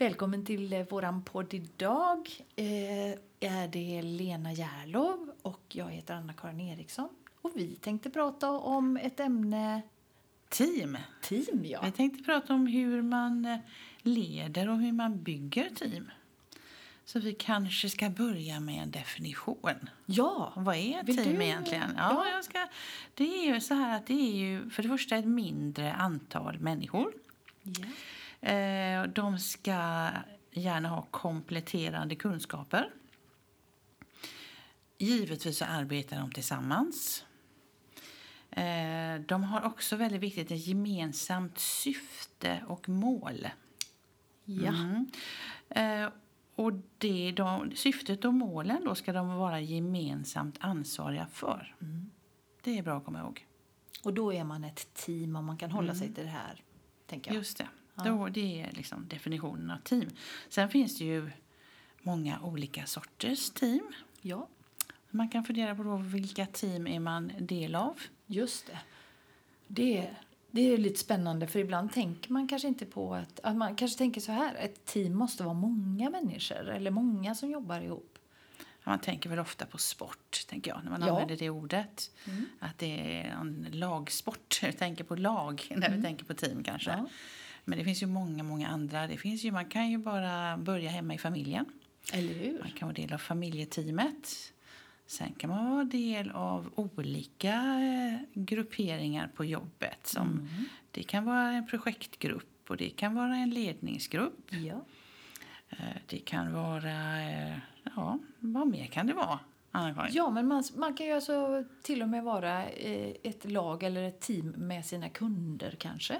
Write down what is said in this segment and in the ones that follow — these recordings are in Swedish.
Välkommen till eh, våran podd idag. Eh, är det Lena Järlov och jag heter Anna-Karin Eriksson. Och vi tänkte prata om ett ämne... Team. Team, ja. Vi tänkte prata om hur man eh, leder och hur man bygger team. Så vi kanske ska börja med en definition. Ja. Vad är ett Vill team du? egentligen? Ja. Ja, jag ska, det är ju så här att det är ju för det första ett mindre antal människor. ja. Eh, De ska gärna ha kompletterande kunskaper. Givetvis så arbetar de tillsammans. Eh, De har också väldigt viktigt ett gemensamt syfte och mål. Ja. Mm. Eh, Och det de, syftet och målen då ska de vara gemensamt ansvariga för. Mm. Det är bra att komma ihåg. Och då är man ett team och man kan hålla sig till det här, tänker jag. Just det. Ja. Då, det är liksom definitionen av team. Sen finns det ju många olika sorters team. Ja, Man kan fundera på då vilka team är man del av. just det. Det, det är lite spännande, för ibland tänker man kanske inte på att, att man kanske tänker så här, ett team måste vara många människor eller många som jobbar ihop. Man tänker väl ofta på sport, tänker jag, när man Ja. använder det ordet. Mm. Att det är en lagsport. Vi tänker på lag när vi tänker på team kanske. Ja. Men det finns ju många, många andra. Det finns ju, man kan ju bara börja hemma i familjen. Eller hur? Man kan vara del av familjeteamet. Sen kan man vara del av olika eh, grupperingar på jobbet. Som Mm. Det kan vara en projektgrupp och det kan vara en ledningsgrupp. Ja. Eh, Det kan vara... eh, Ja, vad mer kan det vara? Ja, men man, man kan ju alltså till och med vara ett lag eller ett team med sina kunder kanske.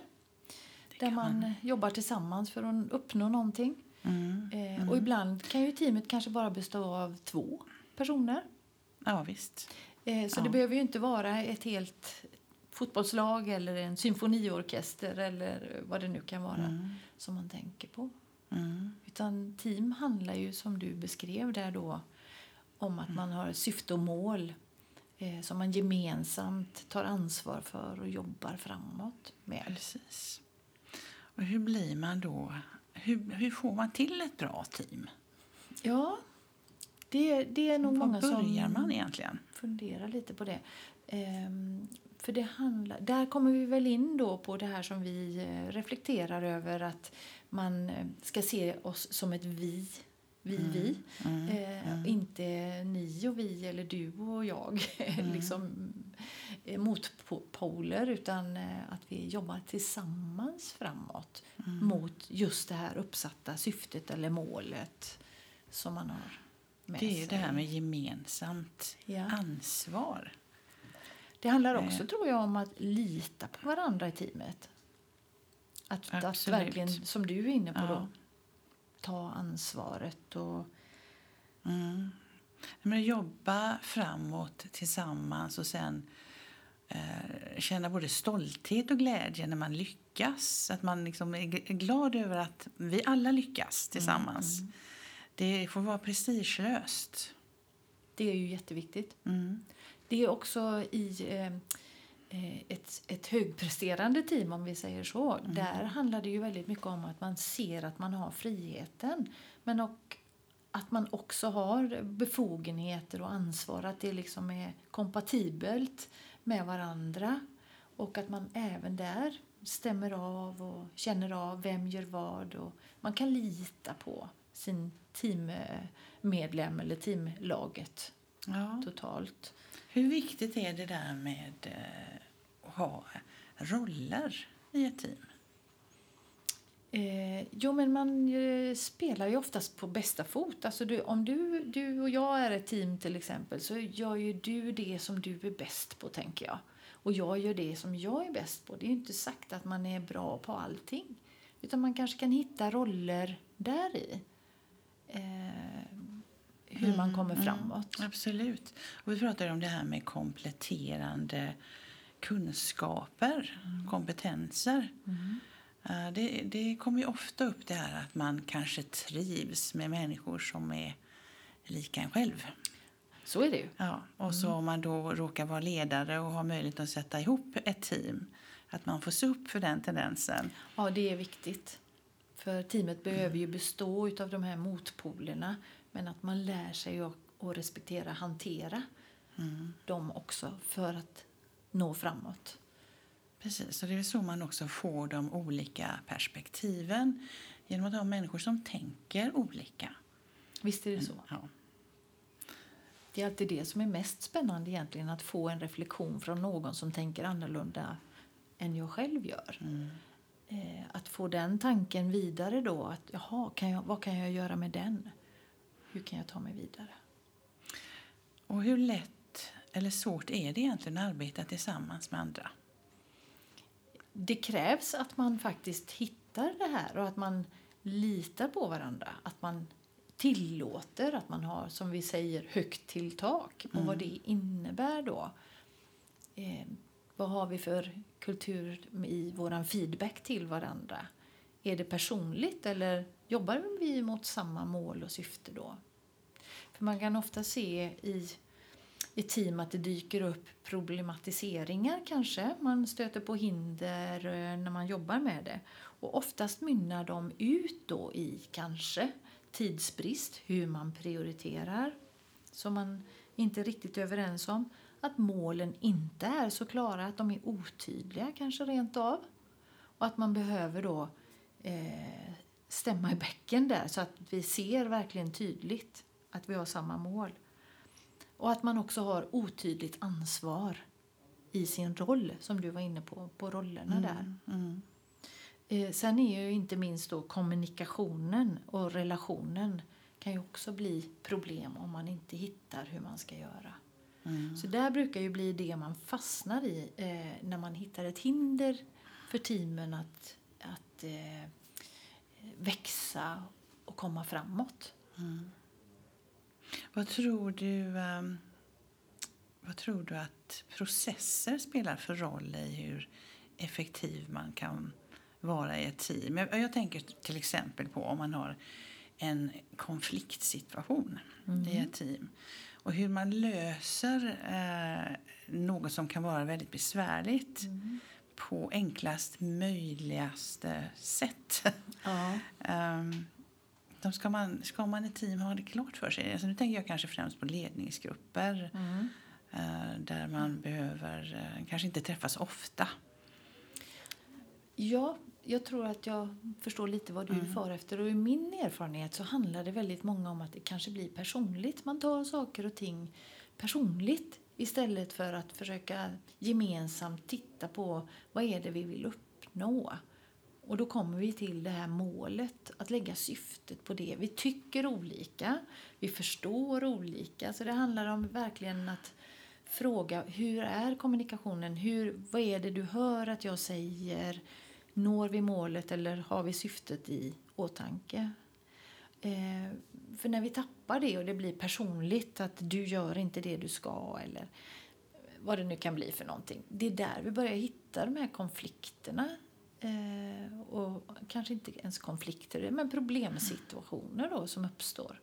Där man man. jobbar tillsammans för att uppnå någonting. Mm. Eh, Och ibland kan ju teamet kanske bara bestå av två personer. Ja, visst. Eh, så Ja. det behöver ju inte vara ett helt fotbollslag eller en symfoniorkester eller vad det nu kan vara Mm. som man tänker på. Mm. Utan team handlar ju som du beskrev där då om att man har ett syfte och mål eh, som man gemensamt tar ansvar för och jobbar framåt med. Precis. Och hur blir man då... Hur, hur får man till ett bra team? Ja, det, det är nog Var många börjar som man egentligen? funderar lite på det. Ehm, för det handlar, där kommer vi väl in då på det här som vi eh, reflekterar över att man eh, ska se oss som ett vi. Vi, vi. Mm. Eh, Inte ni och vi eller du och jag, Mm. liksom motpoler utan eh, att vi jobbar tillsammans framåt Mm. mot just det här uppsatta syftet eller målet som man har med Det är sig. det här med gemensamt Ja. ansvar. Det handlar också, Eh. tror jag, om att lita på varandra i teamet. Att, att verkligen, som du är inne på, Ja. då, ta ansvaret och... Mm. Men att jobba framåt tillsammans och sen eh, känna både stolthet och glädje när man lyckas. Att man liksom är glad över att vi alla lyckas tillsammans. Det får vara prestigelöst. Det är ju jätteviktigt. Mm. Det är också i eh, eh, ett, ett högpresterande team, om vi säger så. Där handlar det ju väldigt mycket om att man ser att man har friheten. Men och att man också har befogenheter och ansvar. Att det liksom är kompatibelt med varandra. Och att man även där stämmer av och känner av vem gör vad. Och man kan lita på sin teammedlem eller teamlaget Ja. totalt. Hur viktigt är det där med eh, att ha roller i ett team? Eh, jo, men man eh, spelar ju oftast på bästa fot. Alltså du, om du, du och jag är ett team till exempel så gör ju du det som du är bäst på, tänker jag. Och jag gör det som jag är bäst på. Det är ju inte sagt att man är bra på allting. Utan man kanske kan hitta roller där i. Eh, hur man kommer framåt. Absolut. Och vi pratade om det här med kompletterande kunskaper, kompetenser. Eh, Det, det kommer ju ofta upp det här att man kanske trivs med människor som är lika en själv. Så är det ju. Ja, och så om man då råkar vara ledare och har möjlighet att sätta ihop ett team, att man får se upp för den tendensen. Ja, det är viktigt. För teamet behöver ju bestå av de här motpolerna. Men att man lär sig att, att respektera, hantera dem också för att nå framåt. Precis, och det är så man också får de olika perspektiven genom att ha människor som tänker olika. Visst är det så. Ja. Det är alltid det som är mest spännande egentligen, att få en reflektion från någon som tänker annorlunda än jag själv gör. Eh, att få den tanken vidare då, att jaha, kan jag, vad kan jag göra med den? Hur kan jag ta mig vidare? Och hur lätt eller svårt är det egentligen att arbeta tillsammans med andra? Det krävs att man faktiskt hittar det här och att man litar på varandra. Att man tillåter att man har, som vi säger, högt till tak. Och vad det innebär då. Eh, vad har vi för kultur i vår feedback till varandra? Är det personligt eller jobbar vi mot samma mål och syfte då? För man kan ofta se i, i team att det dyker upp problematiseringar kanske. Man stöter på hinder eh, när man jobbar med det. Och oftast mynnar de ut då i kanske tidsbrist, hur man prioriterar, som man inte är riktigt överens om. Att målen inte är så klara, att de är otydliga kanske rent av. Och att man behöver då eh, stämma i bäcken där så att vi ser verkligen tydligt att vi har samma mål. Och att man också har otydligt ansvar i sin roll, som du var inne på, på rollerna där. Eh, sen är ju inte minst då kommunikationen och relationen kan ju också bli problem om man inte hittar hur man ska göra. Så där brukar ju bli det man fastnar i eh, när man hittar ett hinder för teamen att, att eh, växa och komma framåt. Vad tror du, ehm, vad tror du att processer spelar för roll i hur effektiv man kan vara i ett team? Jag, jag tänker till exempel på om man har en konfliktsituation i ett team och hur man löser eh, något som kan vara väldigt besvärligt på enklast möjligaste sätt. Ja. De ska, man, ska man i team ha det klart för sig? Alltså nu tänker jag kanske främst på ledningsgrupper eh, där man behöver eh, kanske inte träffas ofta. Ja, jag tror att jag förstår lite vad du far efter. Och i min erfarenhet så handlar det väldigt många om att det kanske blir personligt. Man tar saker och ting personligt istället för att försöka gemensamt titta på vad är det vi vill uppnå. Och då kommer vi till det här målet, att lägga syftet på det. Vi tycker olika, vi förstår olika. Så det handlar om verkligen att fråga hur är kommunikationen? Hur, vad är det du hör att jag säger? Når vi målet eller har vi syftet i åtanke? Eh, för när vi tappar det och det blir personligt, att du gör inte det du ska eller vad det nu kan bli för någonting. Det är där vi börjar hitta de här konflikterna. Eh, och kanske inte ens konflikter, men problemsituationer då som uppstår.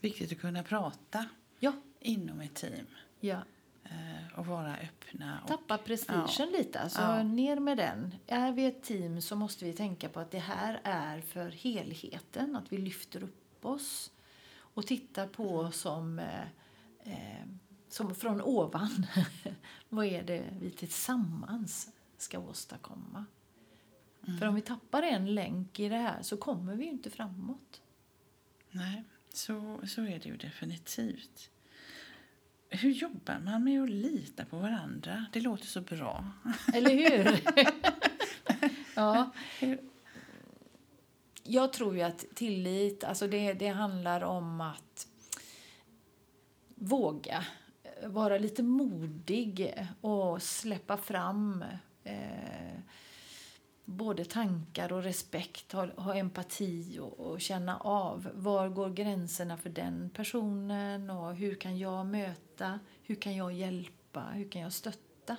Viktigt att kunna prata Ja, inom ett team ja. eh, och vara öppna. Och, Tappa prestigen lite, alltså Ja. ner med den. Är vi ett team så måste vi tänka på att det här är för helheten, att vi lyfter upp oss och tittar på som, eh, eh, som från ovan. Vad är det vi tillsammans ska åstadkomma? För om vi tappar en länk i det här så kommer vi ju inte framåt. Nej, så, så är det ju definitivt. Hur jobbar man med att lita på varandra? Det låter så bra. Eller hur? ja. Jag tror ju att tillit, alltså det, det handlar om att våga vara lite modig och släppa fram eh, både tankar och respekt, ha, ha empati och, och, känna av var går gränserna för den personen och hur kan jag möta, hur kan jag hjälpa, hur kan jag stötta.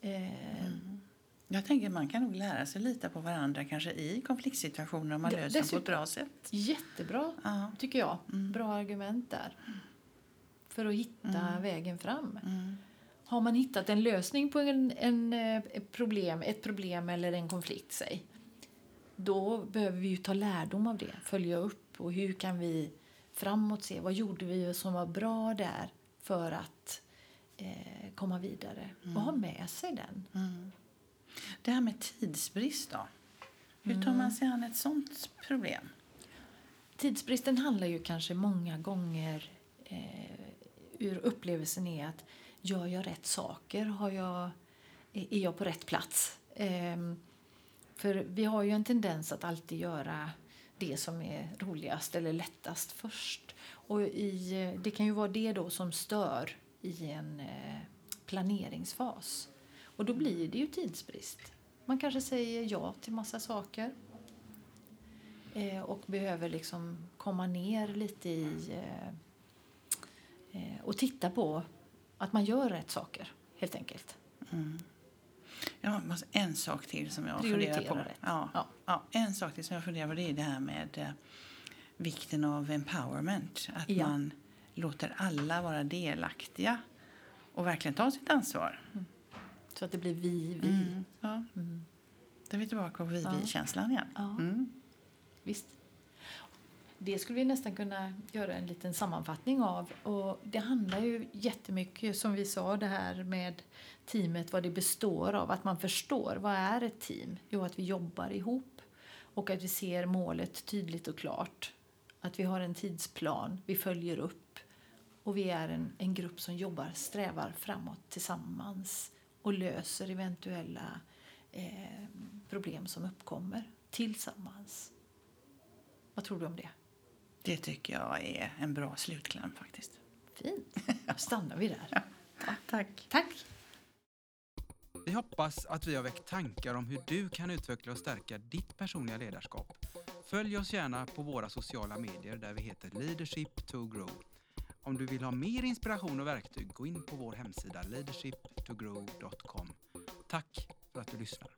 Eh, mm. Jag tänker man kan nog lära sig lita på varandra kanske i konfliktsituationer om man det, löser dem på ett bra sätt. Jättebra, ja. tycker jag. Mm. Bra argument där. För att hitta mm. vägen fram. Mm. Har man hittat en lösning på en, en, eh, ett, problem, ett problem eller en konflikt, sig, då behöver vi ju ta lärdom av det, följa upp och hur kan vi framåt se vad gjorde vi som var bra där för att eh, komma vidare och ha med sig den. Mm. Det här med tidsbrist då? Hur tar man mm. sig an ett sånt problem? Tidsbristen handlar ju kanske många gånger eh, ur upplevelsen är att gör jag rätt saker? Har jag, är jag på rätt plats? Eh, för vi har ju en tendens att alltid göra det som är roligast eller lättast först. Och i, det kan ju vara det då som stör i en eh, planeringsfas. Och då blir det ju tidsbrist. Man kanske säger ja till massa saker eh, och behöver liksom komma ner lite i eh, och titta på att man gör rätt saker, helt enkelt. Mm. Ja, en sak till som jag funderar på. Ja, ja. ja, en sak till som jag funderar på det är det här med eh, vikten av empowerment. Att ja. man låter alla vara delaktiga och verkligen ta sitt ansvar. Mm. Så att det blir vi, vi. Mm. Ja. Mm. Då är vi tillbaka på vi-vi-känslan igen. Ja. Mm. Visst. Det skulle vi nästan kunna göra en liten sammanfattning av. Och det handlar ju jättemycket, som vi sa, det här med teamet, vad det består av. Att man förstår, vad är ett team? Jo, att vi jobbar ihop och att vi ser målet tydligt och klart. Att vi har en tidsplan, vi följer upp och vi är en, en grupp som jobbar, strävar framåt tillsammans och löser eventuella eh, problem som uppkommer tillsammans. Vad tror du om det? Det tycker jag är en bra slutkläm faktiskt. Fint. Då stannar vi där. Ja, tack. Tack. Vi hoppas att vi har väckt tankar om hur du kan utveckla och stärka ditt personliga ledarskap. Följ oss gärna på våra sociala medier där vi heter Leadership to Grow. Om du vill ha mer inspiration och verktyg, gå in på vår hemsida leadershiptogrow.com. Tack för att du lyssnar.